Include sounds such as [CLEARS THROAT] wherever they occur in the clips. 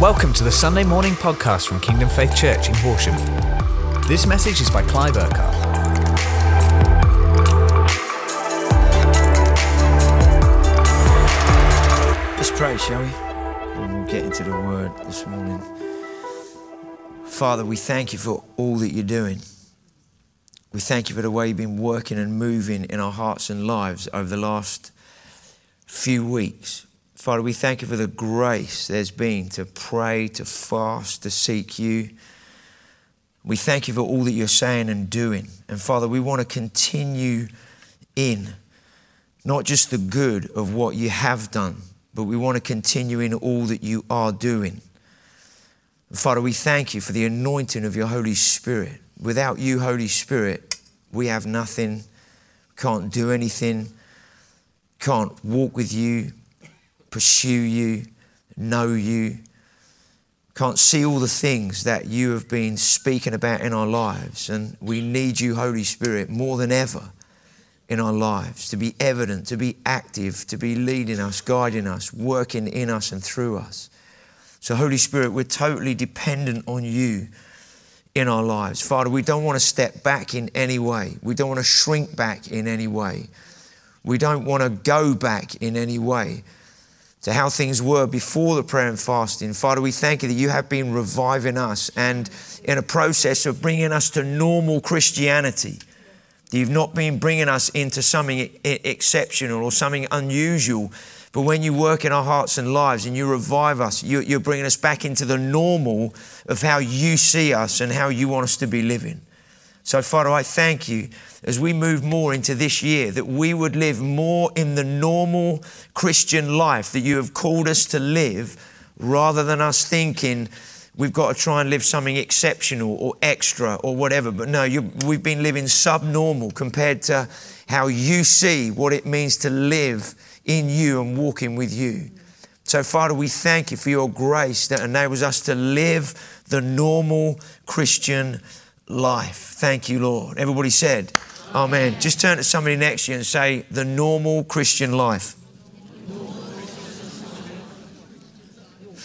Welcome to the Sunday morning podcast from Kingdom Faith Church in Horsham. This message is by Clive Urquhart. Let's pray, shall we? And we'll get into the word this morning. Father, we thank you for all that you're doing. We thank you for the way you've been working and moving in our hearts and lives over the last few weeks. Father, we thank you for the grace there's been to pray, to fast, to seek you. We thank you for all that you're saying and doing. And Father, we want to continue in not just the good of what you have done, but we want to continue in all that you are doing. And Father, we thank you for the anointing of your Holy Spirit. Without you, Holy Spirit, we have nothing, can't do anything, can't walk with you, pursue you, know you, can't see all the things that you have been speaking about in our lives. And we need you, Holy Spirit, more than ever in our lives to be evident, to be active, to be leading us, guiding us, working in us and through us. So, Holy Spirit, we're totally dependent on you in our lives. Father, we don't want to step back in any way. We don't want to shrink back in any way. We don't want to go back in any way to how things were before the prayer and fasting. Father, we thank you that you have been reviving us and in a process of bringing us to normal Christianity. You've not been bringing us into something exceptional or something unusual, but when you work in our hearts and lives and you revive us, you're bringing us back into the normal of how you see us and how you want us to be living. So, Father, I thank you as we move more into this year that we would live more in the normal Christian life that you have called us to live rather than us thinking we've got to try and live something exceptional or extra or whatever. But no, we've been living subnormal compared to how you see what it means to live in you and walking with you. So, Father, we thank you for your grace that enables us to live the normal Christian life. Thank you, Lord. Everybody said, Amen. Amen. Just turn to somebody next to you and say, the normal Christian life.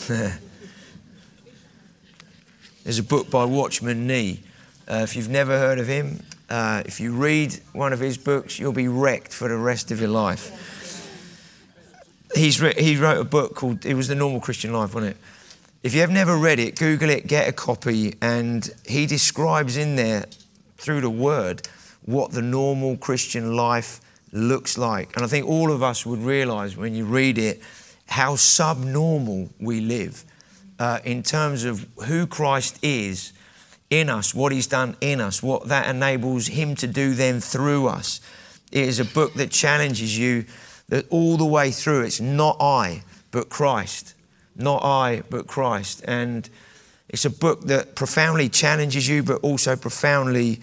[LAUGHS] There's a book by Watchman Nee. Uh, if you've never heard of him, uh, if you read one of his books, you'll be wrecked for the rest of your life. He's re- he wrote a book called, it was The Normal Christian Life, wasn't it? If you have never read it, Google it, get a copy, and he describes in there through the word what the normal Christian life looks like. And I think all of us would realize when you read it how subnormal we live uh, in terms of who Christ is in us, what he's done in us, what that enables him to do then through us. It is a book that challenges you that all the way through it's not I, but Christ not I, but Christ. And it's a book that profoundly challenges you, but also profoundly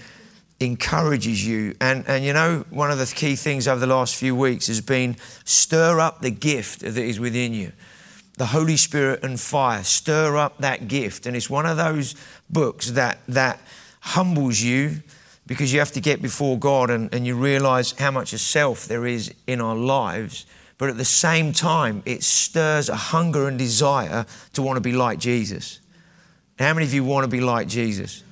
encourages you. And, and you know, one of the key things over the last few weeks has been stir up the gift that is within you. The Holy Spirit and fire, stir up that gift. And it's one of those books that, that humbles you because you have to get before God and, and you realize how much of self there is in our lives but at the same time, it stirs a hunger and desire to want to be like Jesus. How many of you want to be like Jesus?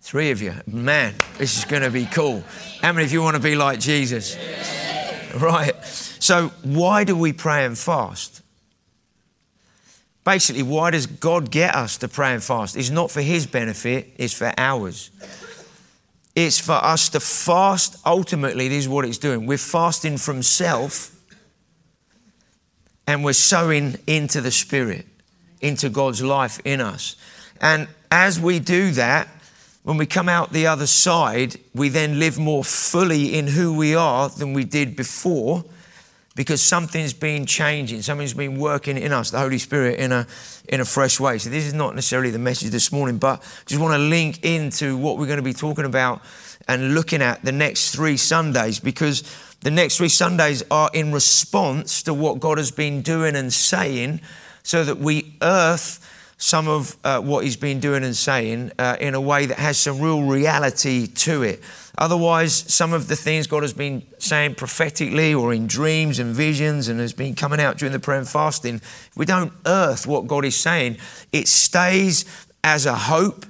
Three of you. Man, this is going to be cool. How many of you want to be like Jesus? Right. So, why do we pray and fast? Basically, why does God get us to pray and fast? It's not for His benefit, it's for ours. It's for us to fast. Ultimately, this is what it's doing. We're fasting from self and we're sowing into the Spirit, into God's life in us. And as we do that, when we come out the other side, we then live more fully in who we are than we did before because something's been changing, something's been working in us, the Holy Spirit, in a, in a fresh way. So, this is not necessarily the message this morning, but just want to link into what we're going to be talking about and looking at the next three Sundays because the next three Sundays are in response to what God has been doing and saying so that we earth some of uh, what he's been doing and saying uh, in a way that has some real reality to it. Otherwise, some of the things God has been saying prophetically or in dreams and visions and has been coming out during the prayer and fasting, if we don't earth what God is saying, it stays as a hope,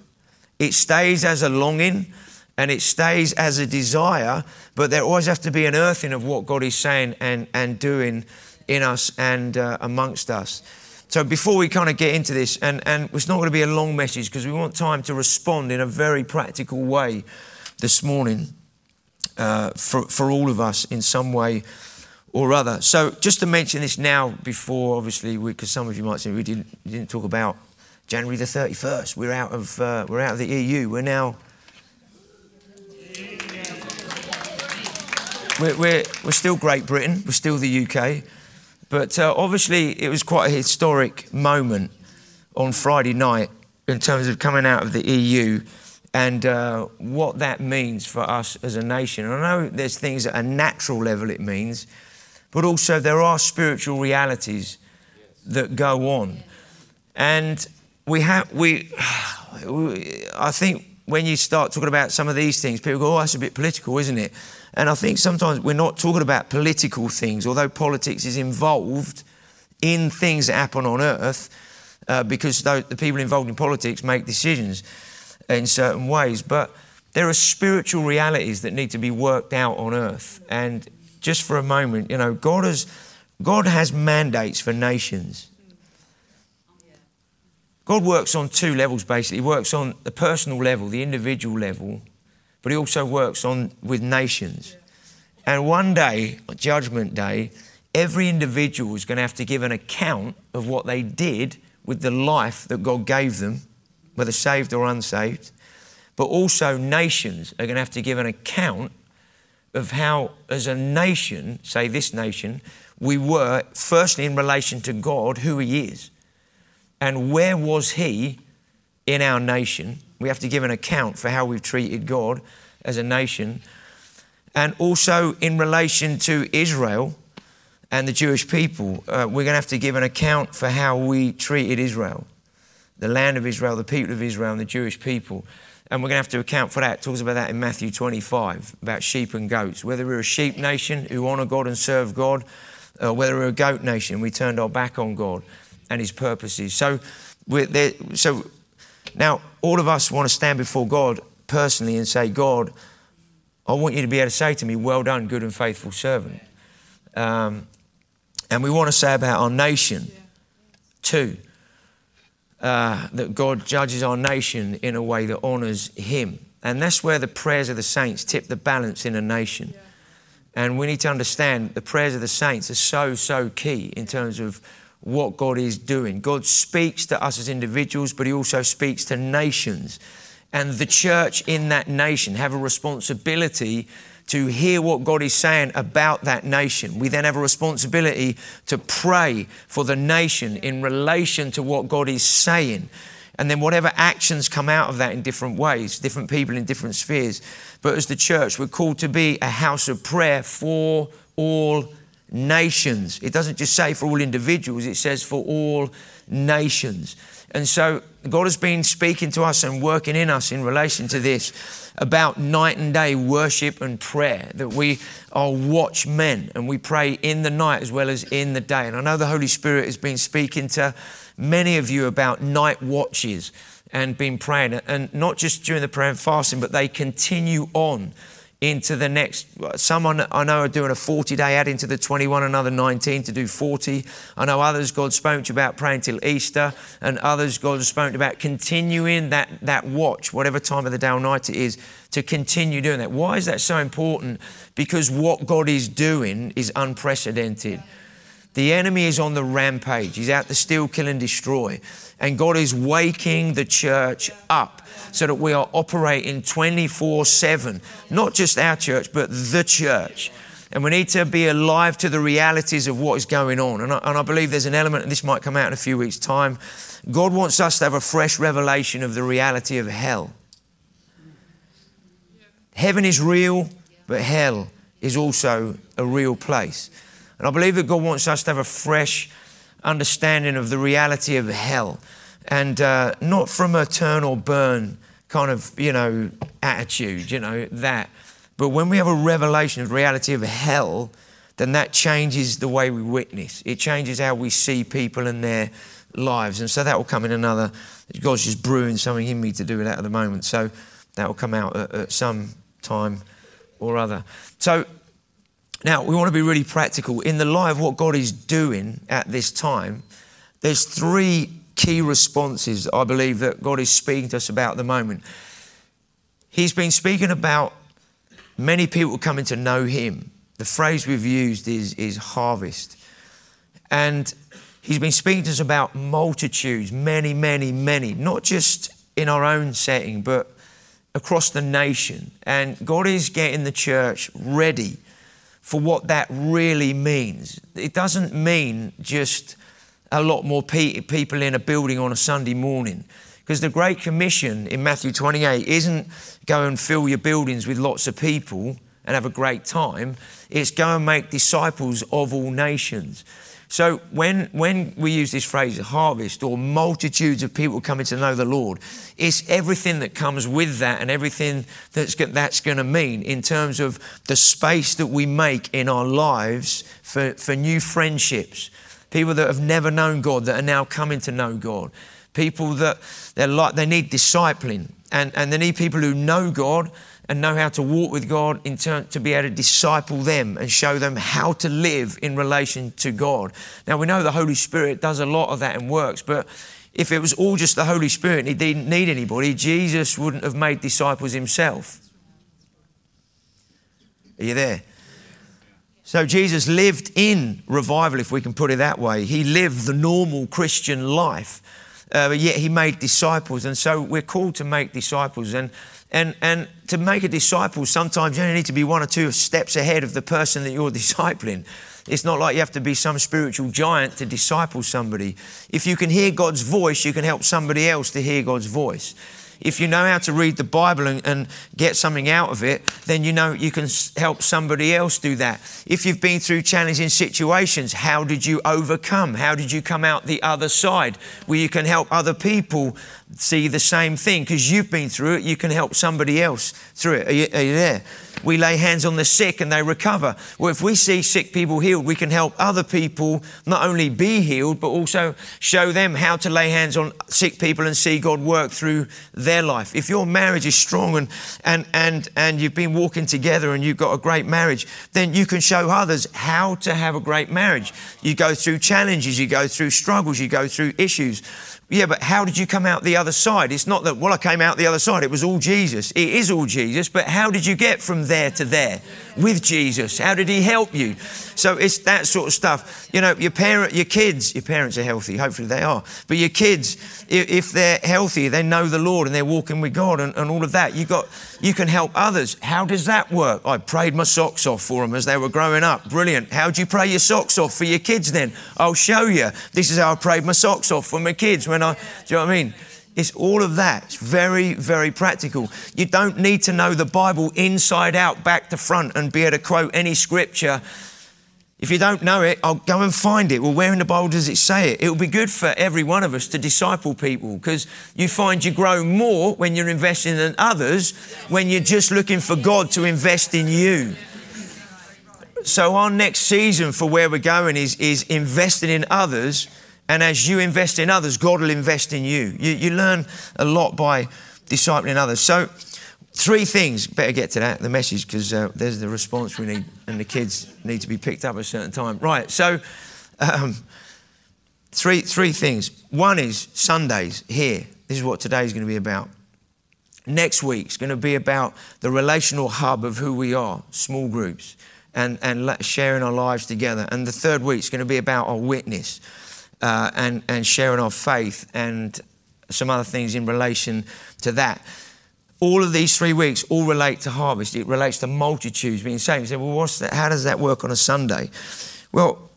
it stays as a longing, and it stays as a desire, but there always has to be an earthing of what God is saying and, and doing in us and uh, amongst us. So before we kind of get into this, and, and it's not going to be a long message because we want time to respond in a very practical way this morning uh, for, for all of us in some way or other. So just to mention this now before, obviously, because some of you might say we didn't, didn't talk about January the 31st. We're out of, uh, we're out of the EU. We're now... We're, we're, we're still Great Britain. We're still the UK. But uh, obviously, it was quite a historic moment on Friday night in terms of coming out of the EU and uh, what that means for us as a nation. And I know there's things at a natural level it means, but also there are spiritual realities that go on. And we have, we, [SIGHS] I think when you start talking about some of these things, people go, oh, that's a bit political, isn't it? And I think sometimes we're not talking about political things, although politics is involved in things that happen on earth uh, because the people involved in politics make decisions in certain ways. But there are spiritual realities that need to be worked out on earth. And just for a moment, you know, God has, God has mandates for nations. God works on two levels basically. He works on the personal level, the individual level, but he also works on with nations. And one day, judgment day, every individual is going to have to give an account of what they did with the life that God gave them, whether saved or unsaved. But also, nations are going to have to give an account of how, as a nation, say this nation, we were, firstly, in relation to God, who He is, and where was He in our nation we have to give an account for how we've treated God as a nation. And also in relation to Israel and the Jewish people, uh, we're going to have to give an account for how we treated Israel, the land of Israel, the people of Israel, and the Jewish people. And we're going to have to account for that. It talks about that in Matthew 25, about sheep and goats. Whether we're a sheep nation who honour God and serve God, or whether we're a goat nation, we turned our back on God and His purposes. So, there, so now, all of us want to stand before God personally and say, God, I want you to be able to say to me, Well done, good and faithful servant. Um, and we want to say about our nation, too, uh, that God judges our nation in a way that honours Him. And that's where the prayers of the saints tip the balance in a nation. And we need to understand the prayers of the saints are so, so key in terms of what God is doing. God speaks to us as individuals, but He also speaks to nations. And the church in that nation have a responsibility to hear what God is saying about that nation. We then have a responsibility to pray for the nation in relation to what God is saying. And then whatever actions come out of that in different ways, different people in different spheres. But as the church, we're called to be a house of prayer for all nations. It doesn't just say for all individuals, it says for all nations. And so God has been speaking to us and working in us in relation to this about night and day worship and prayer, that we are watchmen and we pray in the night as well as in the day. And I know the Holy Spirit has been speaking to many of you about night watches and been praying, and not just during the prayer and fasting, but they continue on into the next. Someone I know are doing a 40 day, add into the 21, another 19 to do 40. I know others God spoke to about praying till Easter, and others God spoke about continuing that, that watch, whatever time of the day or night it is, to continue doing that. Why is that so important? Because what God is doing is unprecedented. The enemy is on the rampage. He's out to steal, kill, and destroy. And God is waking the church up so that we are operating 24 7, not just our church, but the church. And we need to be alive to the realities of what is going on. And I, and I believe there's an element, and this might come out in a few weeks' time. God wants us to have a fresh revelation of the reality of hell. Heaven is real, but hell is also a real place. And I believe that God wants us to have a fresh understanding of the reality of hell and uh, not from a turn or burn kind of, you know, attitude, you know, that. But when we have a revelation of the reality of hell, then that changes the way we witness. It changes how we see people and their lives. And so that will come in another, God's just brewing something in me to do with that at the moment. So that will come out at, at some time or other. So now we want to be really practical. In the light of what God is doing at this time, there's three key responses I believe that God is speaking to us about at the moment. He's been speaking about many people coming to know Him. The phrase we've used is, is harvest. And He's been speaking to us about multitudes, many, many, many, not just in our own setting, but across the nation. And God is getting the church ready for what that really means. It doesn't mean just a lot more people in a building on a Sunday morning. Because the Great Commission in Matthew 28 isn't go and fill your buildings with lots of people and have a great time. It's go and make disciples of all nations. So when, when we use this phrase, harvest, or multitudes of people coming to know the Lord, it's everything that comes with that and everything that's, that's going to mean in terms of the space that we make in our lives for, for new friendships, people that have never known God that are now coming to know God, people that they're like, they need discipling, and, and they need people who know God and know how to walk with God in turn to be able to disciple them and show them how to live in relation to God. Now we know the Holy Spirit does a lot of that and works, but if it was all just the Holy Spirit and he didn't need anybody, Jesus wouldn't have made disciples himself. Are you there? So Jesus lived in revival, if we can put it that way. He lived the normal Christian life, uh, but yet he made disciples. And so we're called to make disciples. And and, and to make a disciple, sometimes you only need to be one or two steps ahead of the person that you're [LAUGHS] discipling. It's not like you have to be some spiritual giant to disciple somebody. If you can hear God's voice, you can help somebody else to hear God's voice. If you know how to read the Bible and, and, get something out of it, then you know you can help somebody else do that. If you've been through challenging situations, how did you overcome? How did you come out the other side where you can help other people see the same thing because you've been through it, you can help somebody else through it. Are you, are you, there? We lay hands on the sick and they recover. Well, if we see sick people healed, we can help other people not only be healed, but also show them how to lay hands on sick people and see God work through their life. If your marriage is strong and, and, and, and you've been walking together and you've got a great marriage, then you can show others how to have a great marriage. You go through challenges, you go through struggles, you go through issues. Yeah, but how did you come out the other side? It's not that, well, I came out the other side. It was all Jesus. It is all Jesus, but how did you get from there to there with Jesus? How did he help you? So it's that sort of stuff. You know, your parent, your kids, your parents are healthy. Hopefully they are. But your kids, if they're healthy, they know the Lord and they're walking with God and, and all of that. You've got, you can help others. How does that work? I prayed my socks off for them as they were growing up. Brilliant. How do you pray your socks off for your kids then? I'll show you. This is how I prayed my socks off for my kids when I, do you know what I mean? It's all of that. It's very, very practical. You don't need to know the Bible inside out, back to front, and be able to quote any scripture. If you don't know it, I'll go and find it. Well, where in the Bible does it say it? It will be good for every one of us to disciple people because you find you grow more when you're investing in others when you're just looking for God to invest in you. So, our next season for where we're going is, is investing in others and as you invest in others, God will invest in you. You, you learn a lot by discipling others. So, three things. Better get to that, the message, because uh, there's the response we need, and the kids need to be picked up at a certain time. Right, so um, three, three things. One is Sundays here. This is what today is going to be about. Next week's going to be about the relational hub of who we are, small groups, and, and sharing our lives together. And the third week's going to be about our witness uh, and, and sharing our faith and some other things in relation to that. All of these three weeks all relate to harvest. It relates to multitudes being saved. You say, well, what's that? how does that work on a Sunday? Well,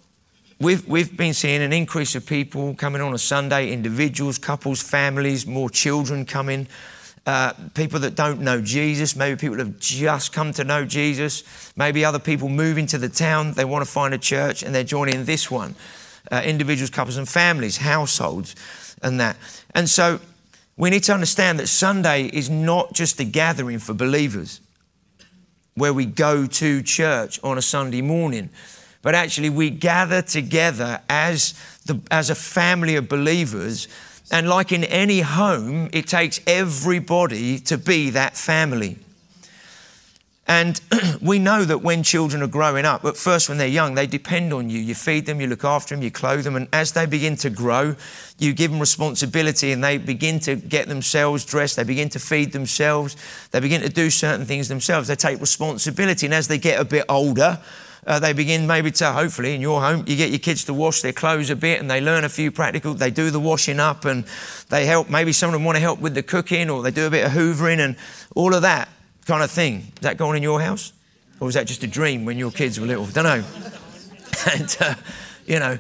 we've, we've been seeing an increase of people coming on a Sunday, individuals, couples, families, more children coming. Uh, people that don't know Jesus, maybe people that have just come to know Jesus, maybe other people moving to the town, they want to find a church and they're joining this one uh, individuals, couples, and families, households. and that. And so we need to understand that Sunday is not just a gathering for believers where we go to church on a Sunday morning, but actually we gather together as, the, as a family of believers. And like in any home, it takes everybody to be that family. And [CLEARS THROAT] we know that when children are growing up, at first when they're young, they depend on you. You feed them, you look after them, you clothe them. And as they begin to grow, you give them responsibility and they begin to get themselves dressed. They begin to feed themselves. They begin to do certain things themselves. They take responsibility. And as they get a bit older, uh, they begin maybe to hopefully in your home you get your kids to wash their clothes a bit and they learn a few practical they do the washing up and they help maybe some of them want to help with the cooking or they do a bit of hoovering and all of that kind of thing. Is that going in your house? Or was that just a dream when your kids were little? Don't know. [LAUGHS] and, uh, you know,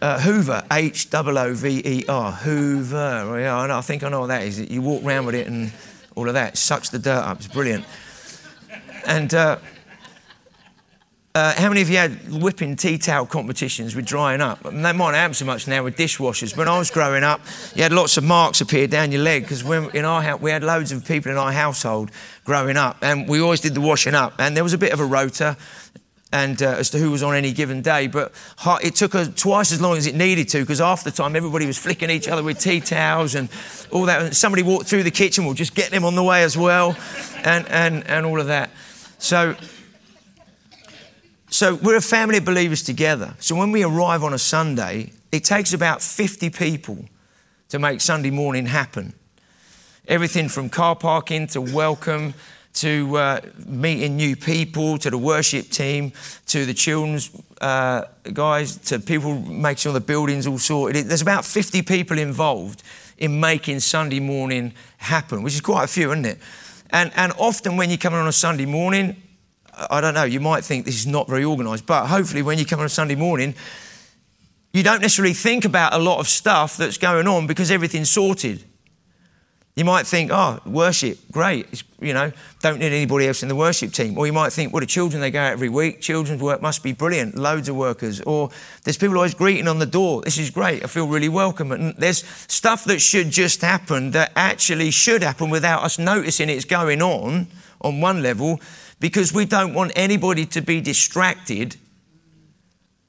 uh, Hoover, H O O V E R, Hoover. Yeah, I, know, I think I know what that is. You walk around with it and all of that. Sucks the dirt up. It's brilliant. And uh, uh, how many of you had whipping tea towel competitions with drying up? And that might not happen so much now with dishwashers. When I was growing up, you had lots of marks appear down your leg because in our house, we had loads of people in our household growing up, and we always did the washing up. And there was a bit of a rota, and uh, as to who was on any given day, but it took twice as long as it needed to because half the time everybody was flicking each other with tea towels and all that. And somebody walked through the kitchen, we'll just get them on the way as well, and and and all of that. So so we're a family of believers together. So when we arrive on a Sunday, it takes about 50 people to make Sunday morning happen. Everything from car parking to welcome to uh, meeting new people, to the worship team, to the children's uh, guys, to people making sure the building's all sorted. There's about 50 people involved in making Sunday morning happen, which is quite a few, isn't it? And, and often when you come in on a Sunday morning, I don't know, you might think this is not very organised, but hopefully when you come on a Sunday morning, you don't necessarily think about a lot of stuff that's going on because everything's sorted. You might think, oh, worship, great. It's, you know, don't need anybody else in the worship team. Or you might think, well, the children, they go out every week. Children's work must be brilliant. Loads of workers. Or there's people always greeting on the door. This is great. I feel really welcome. And there's stuff that should just happen that actually should happen without us noticing it's going on on one level because we don't want anybody to be distracted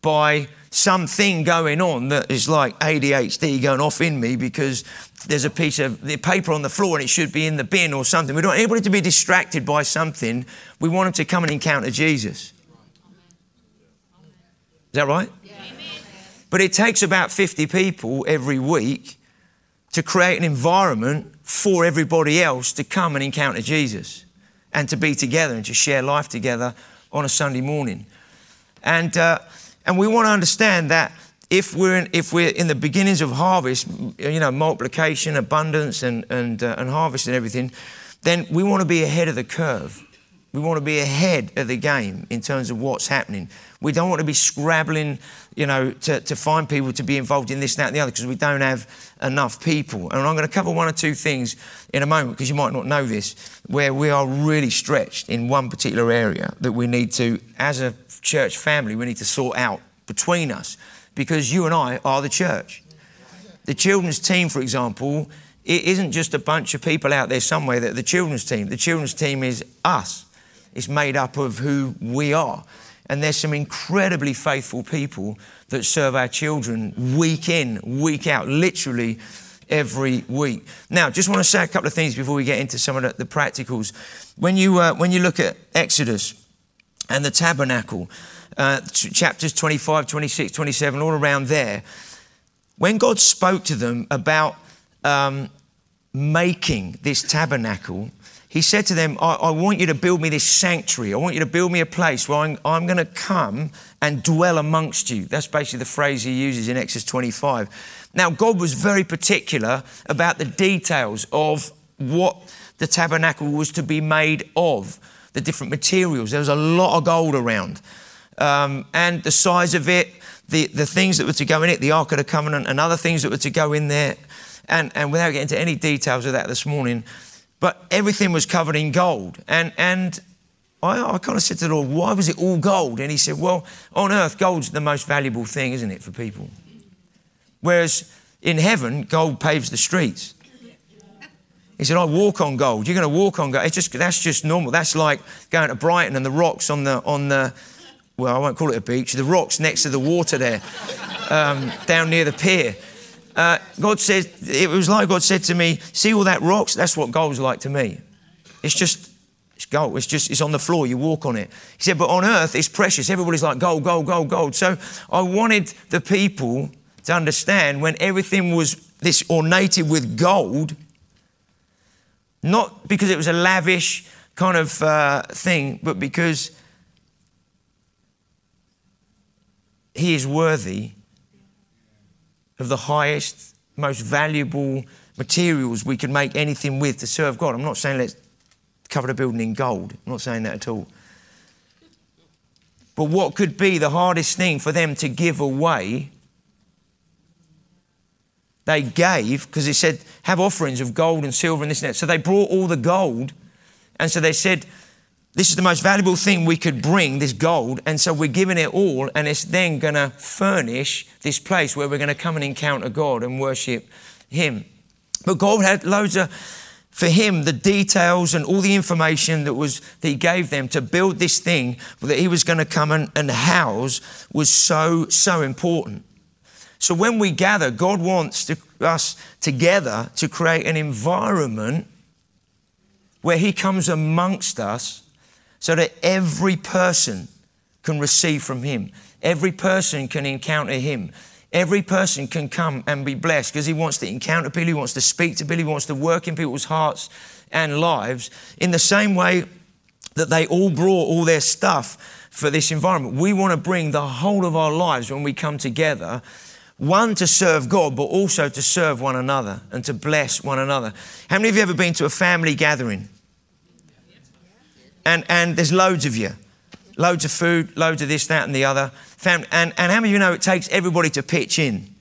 by something going on that is like ADHD going off in me because there's a piece of the paper on the floor and it should be in the bin or something. We don't want anybody to be distracted by something. We want them to come and encounter Jesus. Is that right? Yeah. But it takes about 50 people every week to create an environment for everybody else to come and encounter Jesus and to be together and to share life together on a Sunday morning. And, uh, and we want to understand that if we're, in, if we're in the beginnings of harvest, you know, multiplication, abundance, and, and, uh, and harvest and everything, then we want to be ahead of the curve. We want to be ahead of the game in terms of what's happening. We don't want to be scrabbling, you know, to, to find people to be involved in this, that, and the other because we don't have enough people. And I'm going to cover one or two things in a moment because you might not know this, where we are really stretched in one particular area that we need to, as a church family, we need to sort out between us because you and I are the church. The children's team, for example, it isn't just a bunch of people out there somewhere that the children's team. The children's team is us. It's made up of who we are. And there's some incredibly faithful people that serve our children week in, week out, literally every week. Now, just want to say a couple of things before we get into some of the, the practicals. When you, uh, when you look at Exodus and the tabernacle, uh, chapters 25, 26, 27, all around there, when God spoke to them about um, making this tabernacle, he said to them, I, I, want you to build me this sanctuary. I want you to build me a place where I'm, I'm going to come and dwell amongst you. That's basically the phrase he uses in Exodus 25. Now, God was very particular about the details of what the tabernacle was to be made of, the different materials. There was a lot of gold around. Um, and the size of it, the, the things that were to go in it, the Ark of the Covenant, and other things that were to go in there. And, and without getting into any details of that this morning, but everything was covered in gold. And, and I, I kind of said to the Lord, why was it all gold? And he said, well, on earth, gold's the most valuable thing, isn't it, for people? Whereas in heaven, gold paves the streets. He said, I walk on gold. You're going to walk on gold. It's just, that's just normal. That's like going to Brighton and the rocks on the, on the well, I won't call it a beach, the rocks next to the water there, um, down near the pier. Uh, God said, it was like God said to me, see all that rocks? That's what gold's like to me. It's just, it's gold. It's just, it's on the floor. You walk on it. He said, but on earth, it's precious. Everybody's like gold, gold, gold, gold. So I wanted the people to understand when everything was this ornated with gold, not because it was a lavish kind of uh, thing, but because he is worthy of the highest, most valuable materials we can make anything with to serve God. I'm not saying let's cover the building in gold. I'm not saying that at all. But what could be the hardest thing for them to give away they gave, because it said, have offerings of gold and silver and this and that. So they brought all the gold. And so they said, this is the most valuable thing we could bring, this gold. And so we're giving it all. And it's then going to furnish this place where we're going to come and encounter God and worship Him. But God had loads of, for him, the details and all the information that was that he gave them to build this thing that he was going to come and, and house was so, so important. So when we gather, God wants to, us together to create an environment where He comes amongst us so that every person can receive from Him. Every person can encounter Him. Every person can come and be blessed because He wants to encounter people, He wants to speak to people, He wants to work in people's hearts and lives in the same way that they all brought all their stuff for this environment. We want to bring the whole of our lives when we come together one, to serve God, but also to serve one another and to bless one another. How many of you ever been to a family gathering? And, and there's loads of you. Loads of food, loads of this, that, and the other. And, and how many of you know it takes everybody to pitch in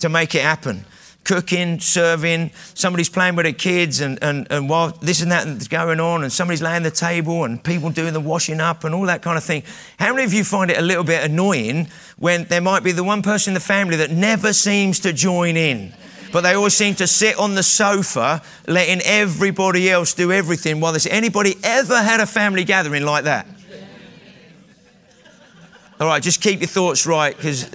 to make it happen? cooking, serving, somebody's playing with their kids, and, and, and while this and that is going on, and somebody's laying the table, and people doing the washing up, and all that kind of thing. How many of you find it a little bit annoying when there might be the one person in the family that never seems to join in? But they always seem to sit on the sofa, letting everybody else do everything while there's anybody ever had a family gathering like that? All right, just keep your thoughts right because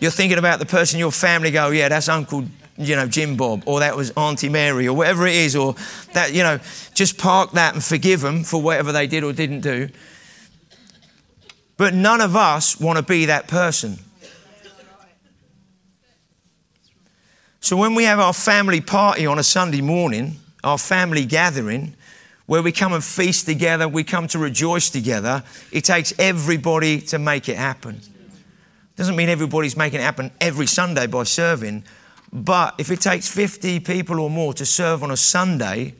you're thinking about the person your family. Go, yeah, that's Uncle you know, Jim Bob, or that was Auntie Mary, or whatever it is, or that, you know, just park that and forgive them for whatever they did or didn't do. But none of us want to be that person. So when we have our family party on a Sunday morning, our family gathering, where we come and feast together, we come to rejoice together, it takes everybody to make it happen. Doesn't mean everybody's making it happen every Sunday by serving, but if it takes 50 people or more to serve on a Sunday,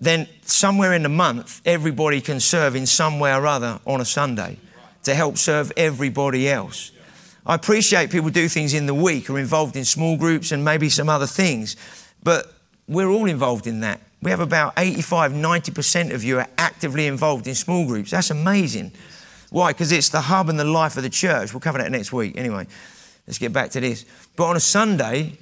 then somewhere in the month, everybody can serve in some way or other on a Sunday to help serve everybody else. I appreciate people do things in the week, are involved in small groups and maybe some other things, but we're all involved in that. We have about 85, 90% of you are actively involved in small groups. That's amazing. Why? Because it's the hub and the life of the church. We'll cover that next week anyway. Let's get back to this. But on a Sunday,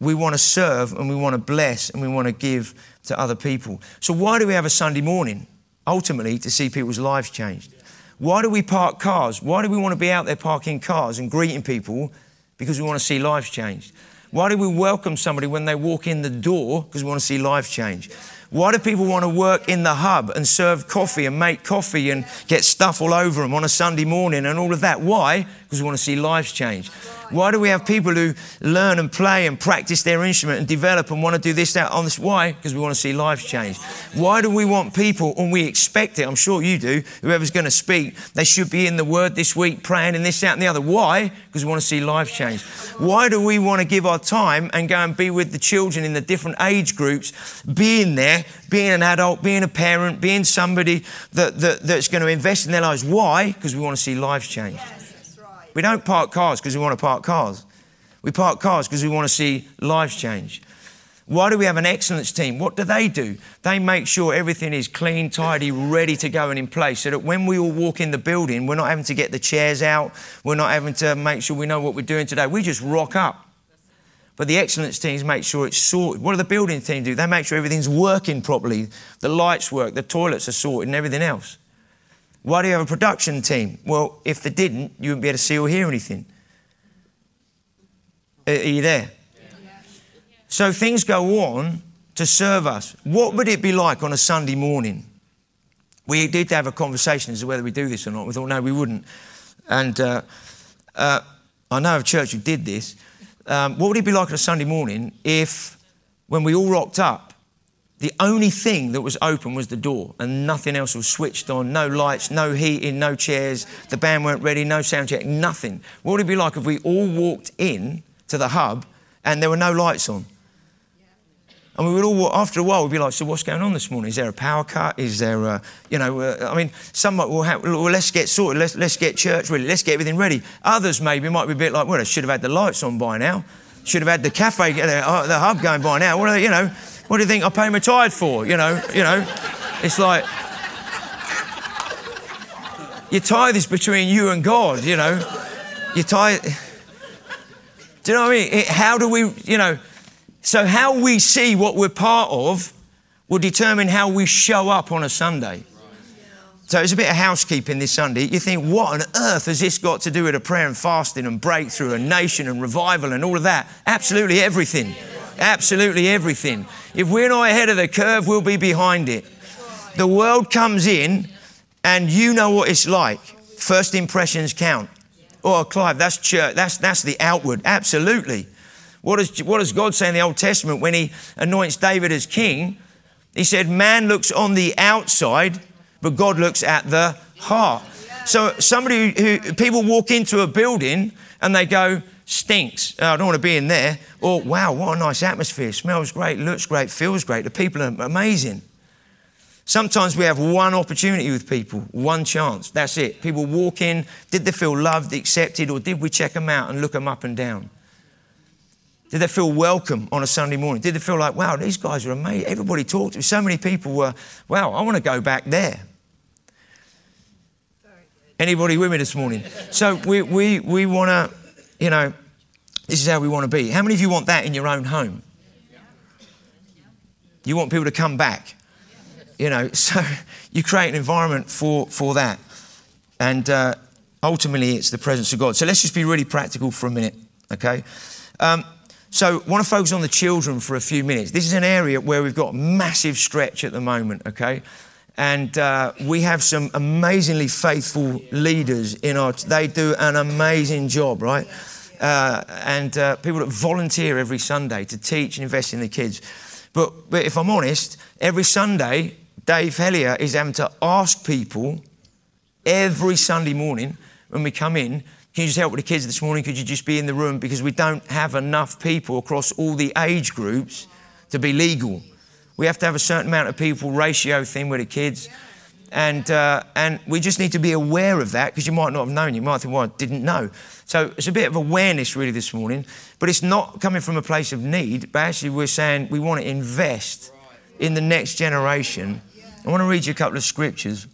we want to serve and we want to bless and we want to give to other people. So, why do we have a Sunday morning? Ultimately, to see people's lives changed. Why do we park cars? Why do we want to be out there parking cars and greeting people? Because we want to see lives changed. Why do we welcome somebody when they walk in the door? Because we want to see lives change. Why do people want to work in the hub and serve coffee and make coffee and get stuff all over them on a Sunday morning and all of that? Why? Because we want to see lives change. Why do we have people who learn and play and practice their instrument and develop and want to do this, that, on this? Why? Because we want to see lives change. Why do we want people, and we expect it, I'm sure you do, whoever's going to speak, they should be in the Word this week, praying and this, that, and the other. Why? Because we want to see lives change. Why do we want to give our time and go and be with the children in the different age groups, being there, being an adult, being a parent, being somebody that, that that's going to invest in their lives? Why? Because we want to see lives change. We don't park cars because we want to park cars. We park cars because we want to see lives change. Why do we have an excellence team? What do they do? They make sure everything is clean, tidy, ready to go and in place so that when we all walk in the building, we're not having to get the chairs out. We're not having to make sure we know what we're doing today. We just rock up But the excellence teams make sure it's sorted. What do the building teams do? They make sure everything's working properly. The lights work, the toilets are sorted, and everything else. Why do you have a production team? Well, if they didn't, you wouldn't be able to see or hear anything. Are you there? So things go on to serve us. What would it be like on a Sunday morning? We did have a conversation as to whether we do this or not. We thought, no, we wouldn't. And uh, uh, I know of church who did this. Um, what would it be like on a Sunday morning if, when we all rocked up, the only thing that was open was the door and nothing else was switched on? No lights, no heating, no chairs, the band weren't ready, no sound check, nothing. What would it be like if we all walked in to the hub and there were no lights on? And we would all, after a while, we'd be like, so what's going on this morning? Is there a power cut? Is there, a, you know, uh, I mean, some might, well, have, well, let's get sorted. Let's, let's get church ready. Let's get everything ready. Others maybe might be a bit like, well, I should have had the lights on by now. Should have had the cafe, the, uh, the hub going by now. What are they, you know, what do you think I pay my tithe for? You know, you know, it's like, your tithe is between you and God, you know. Your tithe, do you know what I mean? It, how do we, you know, so, how we see what we're part of will determine how we show up on a Sunday. So, it's a bit of housekeeping this Sunday. You think, what on earth has this got to do with a prayer and fasting and breakthrough and nation and revival and all of that? Absolutely everything. Absolutely everything. If we're not ahead of the curve, we'll be behind it. The world comes in, and you know what it's like. First impressions count. Oh, Clive, that's church. That's, that's the outward. Absolutely. What does, what does God say in the Old Testament when He anoints David as king? He said, Man looks on the outside, but God looks at the heart. So somebody who, people walk into a building and they go, stinks. Oh, I don't want to be in there. Or, wow, what a nice atmosphere. Smells great, looks great, feels great. The people are amazing. Sometimes we have one opportunity with people, one chance. That's it. People walk in. Did they feel loved, accepted, or did we check them out and look them up and down? Did they feel welcome on a Sunday morning? Did they feel like, wow, these guys are amazing? Everybody talked to me. So many people were, wow, I want to go back there. Anybody with me this morning? So we, we, we want to, you know, this is how we want to be. How many of you want that in your own home? You want people to come back. You know, [LAUGHS] so you create an environment for, for that. And uh, ultimately, it's the presence of God. So let's just be really practical for a minute, okay? Um, so, I want to focus on the children for a few minutes. This is an area where we've got massive stretch at the moment, okay? And uh, we have some amazingly faithful leaders in our, they do an amazing job, right? Uh, and uh, people that volunteer every Sunday to teach and invest in the kids. But, but if I'm honest, every Sunday, Dave Hellier is having to ask people every Sunday morning when we come in can you just help with the kids this morning? Could you just be in the room? Because we don't have enough people across all the age groups to be legal. We have to have a certain amount of people ratio thing with the kids. And, uh, and we just need to be aware of that because you might not have known. You might think, well, I didn't know. So it's a bit of awareness really this morning. But it's not coming from a place of need, but actually we're saying we want to invest in the next generation. I want to read you a couple of scriptures.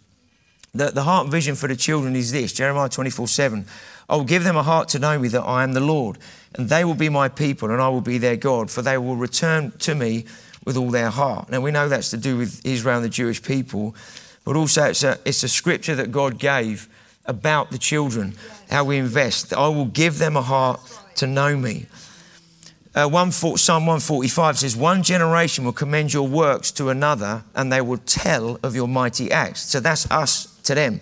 The, the heart vision for the children is this Jeremiah 24 7. I will give them a heart to know me that I am the Lord, and they will be my people, and I will be their God, for they will return to me with all their heart. Now, we know that's to do with Israel and the Jewish people, but also it's a, it's a scripture that God gave about the children, how we invest. I will give them a heart to know me. Uh, one, Psalm 145 says, One generation will commend your works to another, and they will tell of your mighty acts. So that's us to them.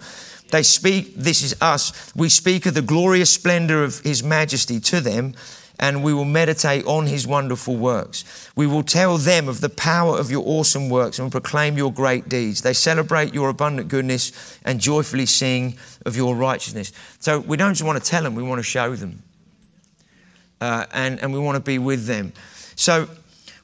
They speak, this is us, we speak of the glorious splendor of His majesty to them, and we will meditate on His wonderful works. We will tell them of the power of your awesome works and proclaim your great deeds. They celebrate your abundant goodness and joyfully sing of your righteousness. So we don't just want to tell them, we want to show them. Uh, and, and we want to be with them. So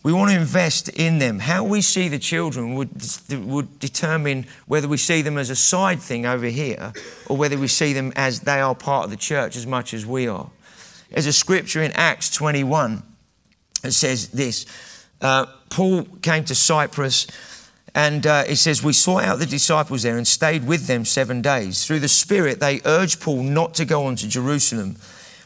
we want to invest in them. How we see the children would, would determine whether we see them as a side thing over here or whether we see them as they are part of the church as much as we are. There's a scripture in Acts 21 that says this uh, Paul came to Cyprus and uh, it says, We sought out the disciples there and stayed with them seven days. Through the Spirit, they urged Paul not to go on to Jerusalem.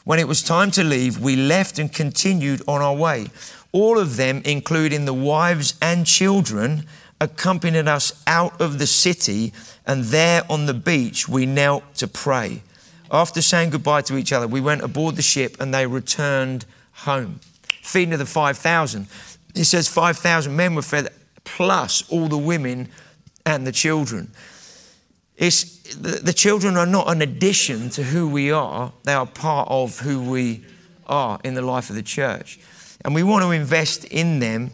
When it was time to leave, we left and continued on our way. All of them, including the wives and children, accompanied us out of the city, and there on the beach we knelt to pray. After saying goodbye to each other, we went aboard the ship and they returned home. Feeding of the 5,000. It says 5,000 men were fed, plus all the women and the children. It's, the, the children are not an addition to who we are, they are part of who we are in the life of the church. And we want to invest in them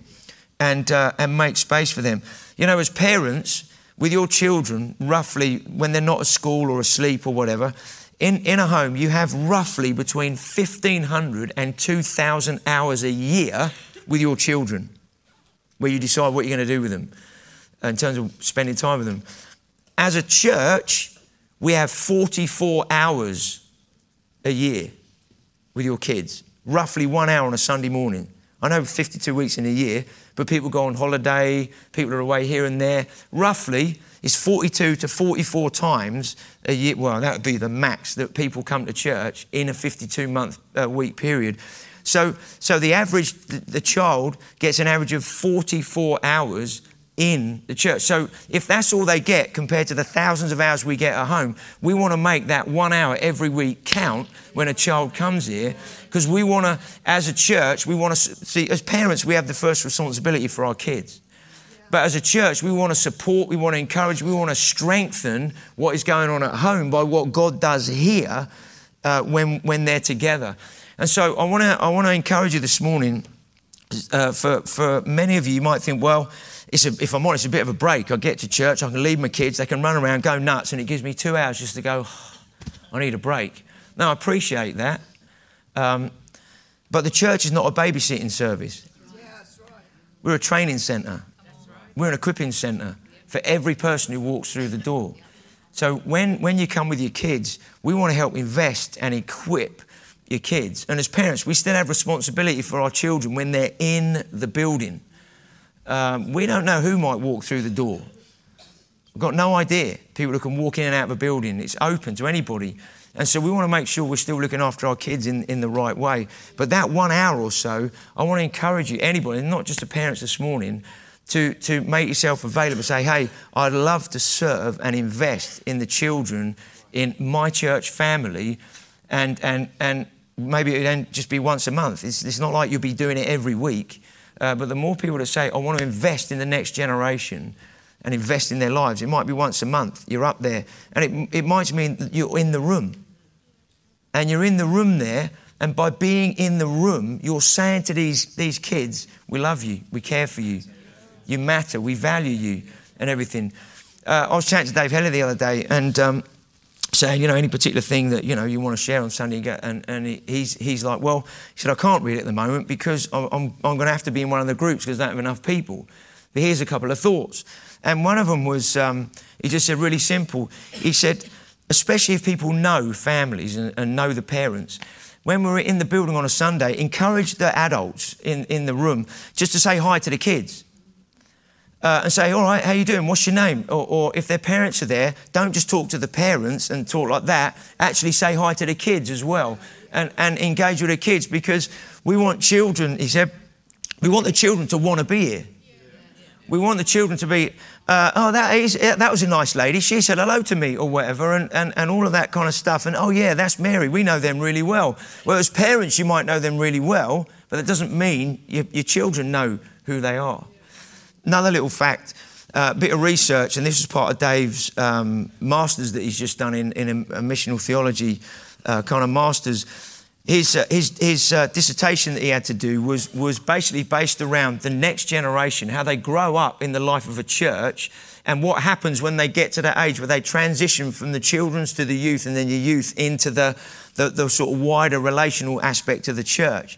and, uh, and make space for them. You know, as parents, with your children, roughly when they're not at school or asleep or whatever, in, in a home, you have roughly between 1,500 and 2,000 hours a year with your children where you decide what you're going to do with them in terms of spending time with them. As a church, we have 44 hours a year with your kids, roughly one hour on a Sunday morning. I know 52 weeks in a year, but people go on holiday, people are away here and there. Roughly, it's 42 to 44 times a year. Well, that would be the max that people come to church in a 52 month uh, week period. So, so the average, the, the child gets an average of 44 hours in the church. So if that's all they get compared to the thousands of hours we get at home, we want to make that one hour every week count when a child comes here because we want to, as a church, we want to see, as parents, we have the first responsibility for our kids. But as a church, we want to support, we want to encourage, we want to strengthen what is going on at home by what God does here uh, when, when they're together. And so I want to, I want to encourage you this morning. Uh, for, for many of you, you might think, well, it's a, if I'm honest, it's a bit of a break. I get to church, I can leave my kids, they can run around, go nuts, and it gives me two hours just to go, oh, I need a break. Now, I appreciate that. Um, but the church is not a babysitting service. We're a training centre. We're an equipping centre for every person who walks through the door. So when, when you come with your kids, we want to help invest and equip your kids. And as parents, we still have responsibility for our children when they're in the building. Um, we don't know who might walk through the door. We've got no idea. People who can walk in and out of a building, it's open to anybody. And so we want to make sure we're still looking after our kids in, in the right way. But that one hour or so, I want to encourage you, anybody, not just the parents this morning, to, to make yourself available. Say, hey, I'd love to serve and invest in the children in my church family. And, and, and maybe it don't just be once a month. It's, it's not like you'll be doing it every week. Uh, but the more people that say, I want to invest in the next generation and invest in their lives, it might be once a month. You're up there. And it, it might mean you're in the room. And you're in the room there. And by being in the room, you're saying to these, these kids, We love you. We care for you. You matter. We value you and everything. Uh, I was chatting to Dave Heller the other day and um, saying, you know, any particular thing that, you know, you want to share on Sunday. And, and he's, he's like, well, he said, I can't read it at the moment because I'm, I'm, going to have to be in one of the groups because I don't have enough people. But here's a couple of thoughts. And one of them was, um, he just said, really simple. He said, especially if people know families and, and know the parents, when we're in the building on a Sunday, encourage the adults in, in the room just to say hi to the kids uh, and say, all right, how you doing? What's your name? Or, or, if their parents are there, don't just talk to the parents and talk like that. Actually say hi to the kids as well and, and engage with the kids because we want children, he said, we want the children to want to be here. We want the children to be, uh, oh, that, is, that was a nice lady. She said hello to me or whatever, and, and, and all of that kind of stuff. And oh, yeah, that's Mary. We know them really well. Whereas parents, you might know them really well, but that doesn't mean your, your children know who they are. Another little fact, a uh, bit of research, and this is part of Dave's um, master's that he's just done in, in a, a missional theology uh, kind of master's. His, uh, his, his uh, dissertation that he had to do was, was basically based around the next generation, how they grow up in the life of a church, and what happens when they get to that age where they transition from the children's to the youth and then the youth into the, the, the sort of wider relational aspect of the church.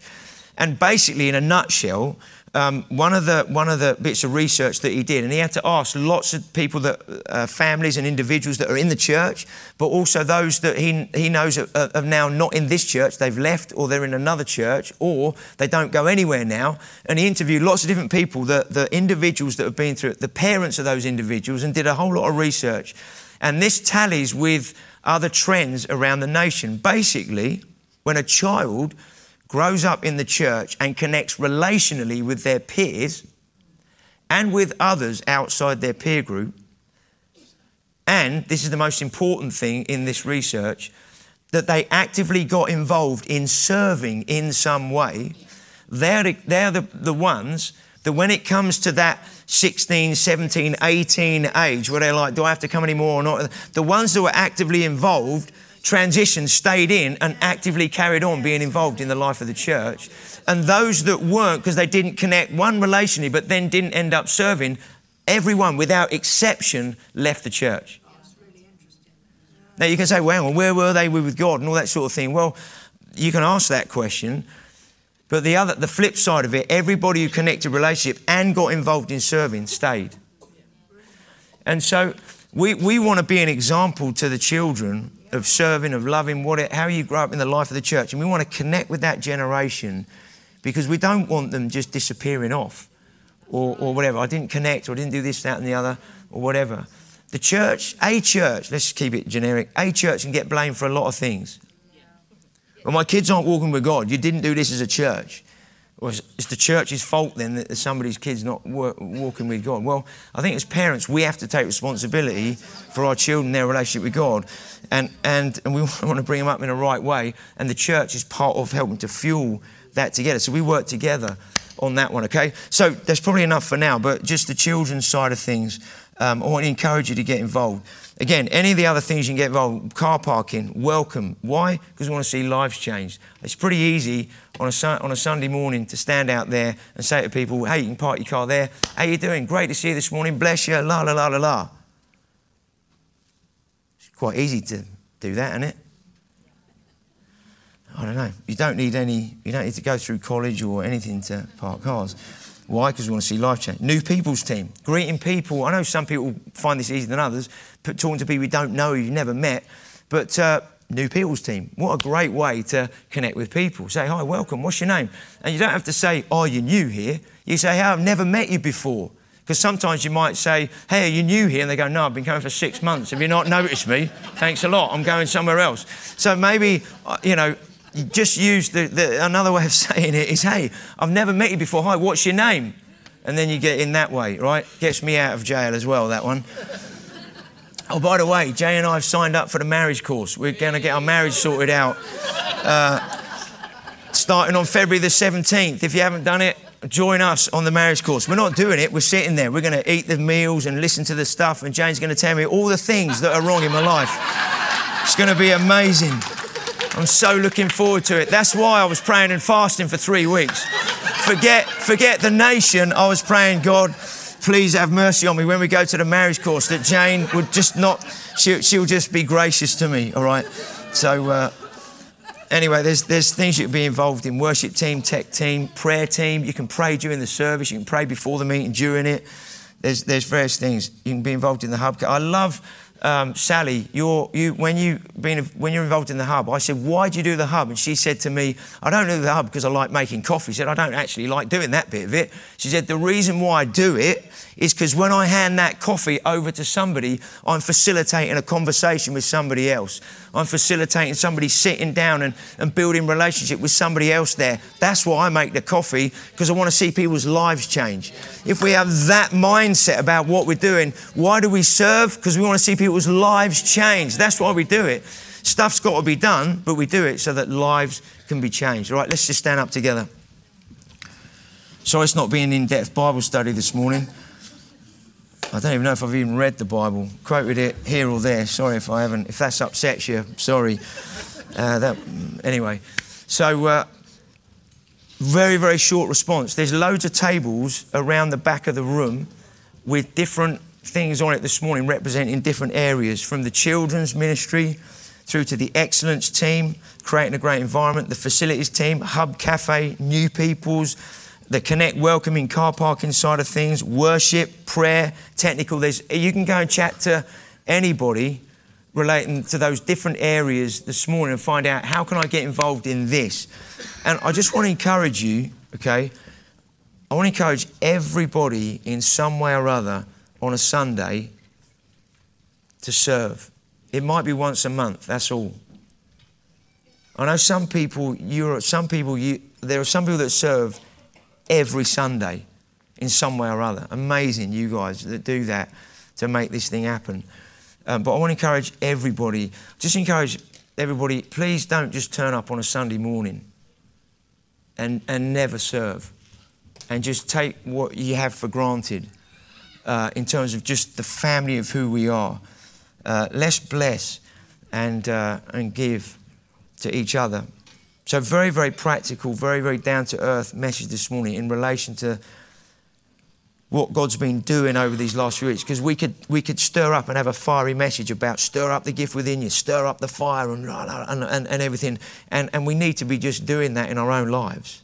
And basically, in a nutshell, um, one of the one of the bits of research that he did, and he had to ask lots of people that uh, families and individuals that are in the church, but also those that he he knows are, are, now not in this church, they've left, or they're in another church, or they don't go anywhere now. And he interviewed lots of different people, the the individuals that have been through it, the parents of those individuals, and did a whole lot of research. And this tallies with other trends around the nation. Basically, When a child grows up in the church and connects relationally with their peers and with others outside their peer group, and this is the most important thing in this research, that they actively got involved in serving in some way, they're, the, they're the, the ones that when it comes to that 16, 17, 18 age, where they're like, do I have to come anymore or not? The ones that were actively involved transitioned, stayed in, and actively carried on being involved in the life of the church. And those that weren't, because they didn't connect one relationally, but then didn't end up serving, everyone without exception left the church. Now you can say, well, where were they with God and all that sort of thing? Well, you can ask that question. But the other, the flip side of it, everybody who connected relationship and got involved in serving stayed. And so we, we want to be an example to the children of serving, of loving, what it, how you grow up in the life of the church. And we want to connect with that generation because we don't want them just disappearing off or, or whatever. I didn't connect or I didn't do this, that, and the other or whatever. The church, a church, let's keep it generic, a church can get blamed for a lot of things. Well, my kids aren't walking with God. You didn't do this as a church. Well, it's the church's fault then that somebody's kids not walking with God. Well, I think as parents, we have to take responsibility for our children, their relationship with God. And, and, and we [LAUGHS] want to bring them up in the right way. And the church is part of helping to fuel that together. So we work together on that one, okay? So that's probably enough for now, but just the children's side of things, um, I want to encourage you to get involved. Again, any of the other things you can get involved, car parking, welcome. Why? Because we want to see lives changed. It's pretty easy on a, on a Sunday morning to stand out there and say to people, hey, you can park your car there. How you doing? Great to see you this morning. Bless you. La, la, la, la, la. It's quite easy to do that, isn't it? I don't know. You don't need any, you don't need to go through college or anything to park cars. Why? Because we want to see life change. New people's team, greeting people. I know some people find this easier than others, but talking to people you don't know, you've never met. But uh, new people's team, what a great way to connect with people. Say, hi, welcome, what's your name? And you don't have to say, oh, you're new here. You say, hey, I've never met you before. Because sometimes you might say, hey, are you new here? And they go, no, I've been coming for six months. Have you not noticed me? Thanks a lot. I'm going somewhere else. So maybe, uh, you know, just use the, the, another way of [LAUGHS] saying it is, hey, I've never met you before. Hi, what's your name? And then you get in that way, right? Gets me out of jail as well, that one. Oh, by the way, Jay and I have signed up for the marriage course. We're going to get our marriage sorted out. Uh, starting on February the 17th. If you haven't done it, join us on the marriage course. We're not doing it, we're sitting there. We're going to eat the meals and listen to the stuff, and Jane's going to tell me all the things that are wrong in my life. It's going to be amazing. I'm so looking forward to it. That's why I was praying and fasting for three weeks. Forget, forget the nation. I was praying, God, please have mercy on me when we go to the marriage course. That Jane would just not, she, she'll just be gracious to me. All right. So uh, anyway, there's there's things you can be involved in: worship team, tech team, prayer team. You can pray during the service. You can pray before the meeting, during it. There's there's various things you can be involved in the hub. I love um, Sally, you're, you, when, you been, when you're involved in the hub, I said, why do you do the hub? And she said to me, I don't do the hub because I like making coffee. She said, I don't actually like doing that bit of it. She said, the reason why I do it is because when I hand that coffee over to somebody, I'm facilitating a conversation with somebody else. I'm facilitating somebody sitting down and, and building relationship with somebody else there. That's why I make the coffee, because I want to see people's lives change. If we have that mindset about what we're doing, why do we serve? Because we want to see people's lives change. That's why we do it. Stuff's got to be done, but we do it so that lives can be changed. All right, let's just stand up together. Sorry, it's not being in depth Bible study this morning. I don't even know if I've even read the Bible, quoted it here or there. Sorry if I haven't. If that's upset you, sorry. Uh, that, anyway, so uh, very, very short response. There's loads of tables around the back of the room with different things on it this morning representing different areas from the children's ministry through to the excellence team, creating a great environment, the facilities team, Hub Cafe, new peoples the connect welcoming car parking side of things, worship, prayer, technical. There's, you can go and chat to anybody relating to those different areas this morning and find out how can I get involved in this. And I just want to encourage you, okay? I want to encourage everybody in some way or other on a Sunday to serve. It might be once a month, that's all. I know some people, you're, some people you, there are some people that serve every Sunday in some way or other. Amazing, you guys that do that to make this thing happen. Um, but I want to encourage everybody, just encourage everybody, please don't just turn up on a Sunday morning and, and never serve and just take what you have for granted uh, in terms of just the family of who we are. Uh, let's bless and, uh, and give to each other. So, very, very practical, very, very down to earth message this morning in relation to what God's been doing over these last few weeks. Because we could, we could stir up and have a fiery message about stir up the gift within you, stir up the fire and, and, and, and everything. And, and we need to be just doing that in our own lives.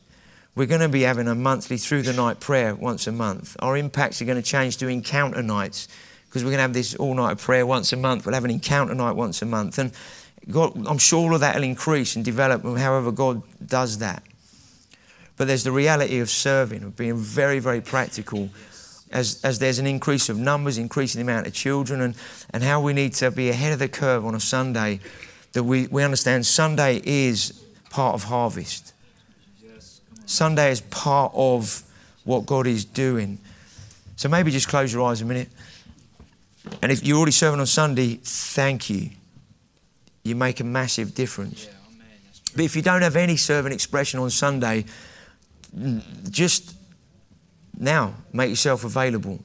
We're going to be having a monthly through the night prayer once a month. Our impacts are going to change to encounter nights because we're going to have this all night prayer once a month. We'll have an encounter night once a month. And God, I'm sure all of that will increase and develop however God does that. But there's the reality of serving, of being very, very practical as, as there's an increase of numbers, increasing the amount of children, and, and how we need to be ahead of the curve on a Sunday, that we, we understand Sunday is part of harvest. Sunday is part of what God is doing. So maybe just close your eyes a minute. And if you're already serving on Sunday, thank you. You make a massive difference. But if you don't have any servant expression on Sunday, just now make yourself available.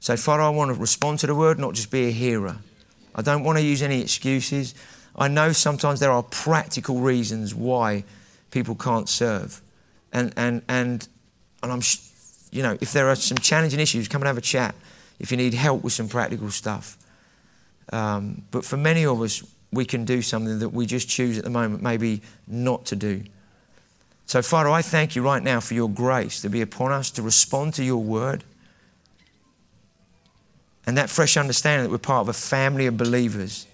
Say, Father, I want to respond to the word, not just be a hearer. I don't want to use any excuses. I know sometimes there are practical reasons why people can't serve and and and and I'm, you know, if there are some challenging issues, come and have a chat. If you need help with some practical stuff, um, but for many of us, we can do something that we just choose at the moment, maybe not to do. So, Father, I thank you right now for your grace to be upon us, to respond to your word. And that fresh understanding that we're part of a family of believers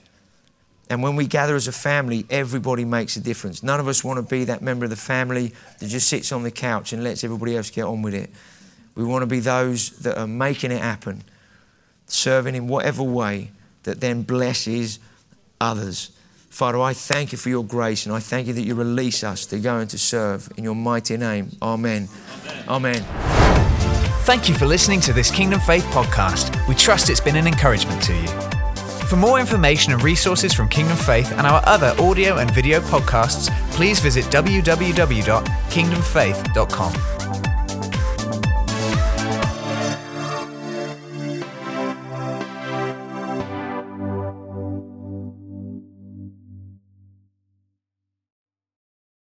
and when we gather as a family, everybody makes a difference. None of us want to be that member of the family that just sits on the couch and lets everybody else get on with it. We want to be those that are making it happen, serving in whatever way that then blesses others. Father, I thank you for your grace and I thank you that you release us to go and to serve in your mighty name. Amen. Amen. Amen. Thank you for listening to this Kingdom Faith podcast. We trust it's been an encouragement to you. For more information and resources from Kingdom Faith and our other audio and video podcasts, please visit www.kingdomfaith.com.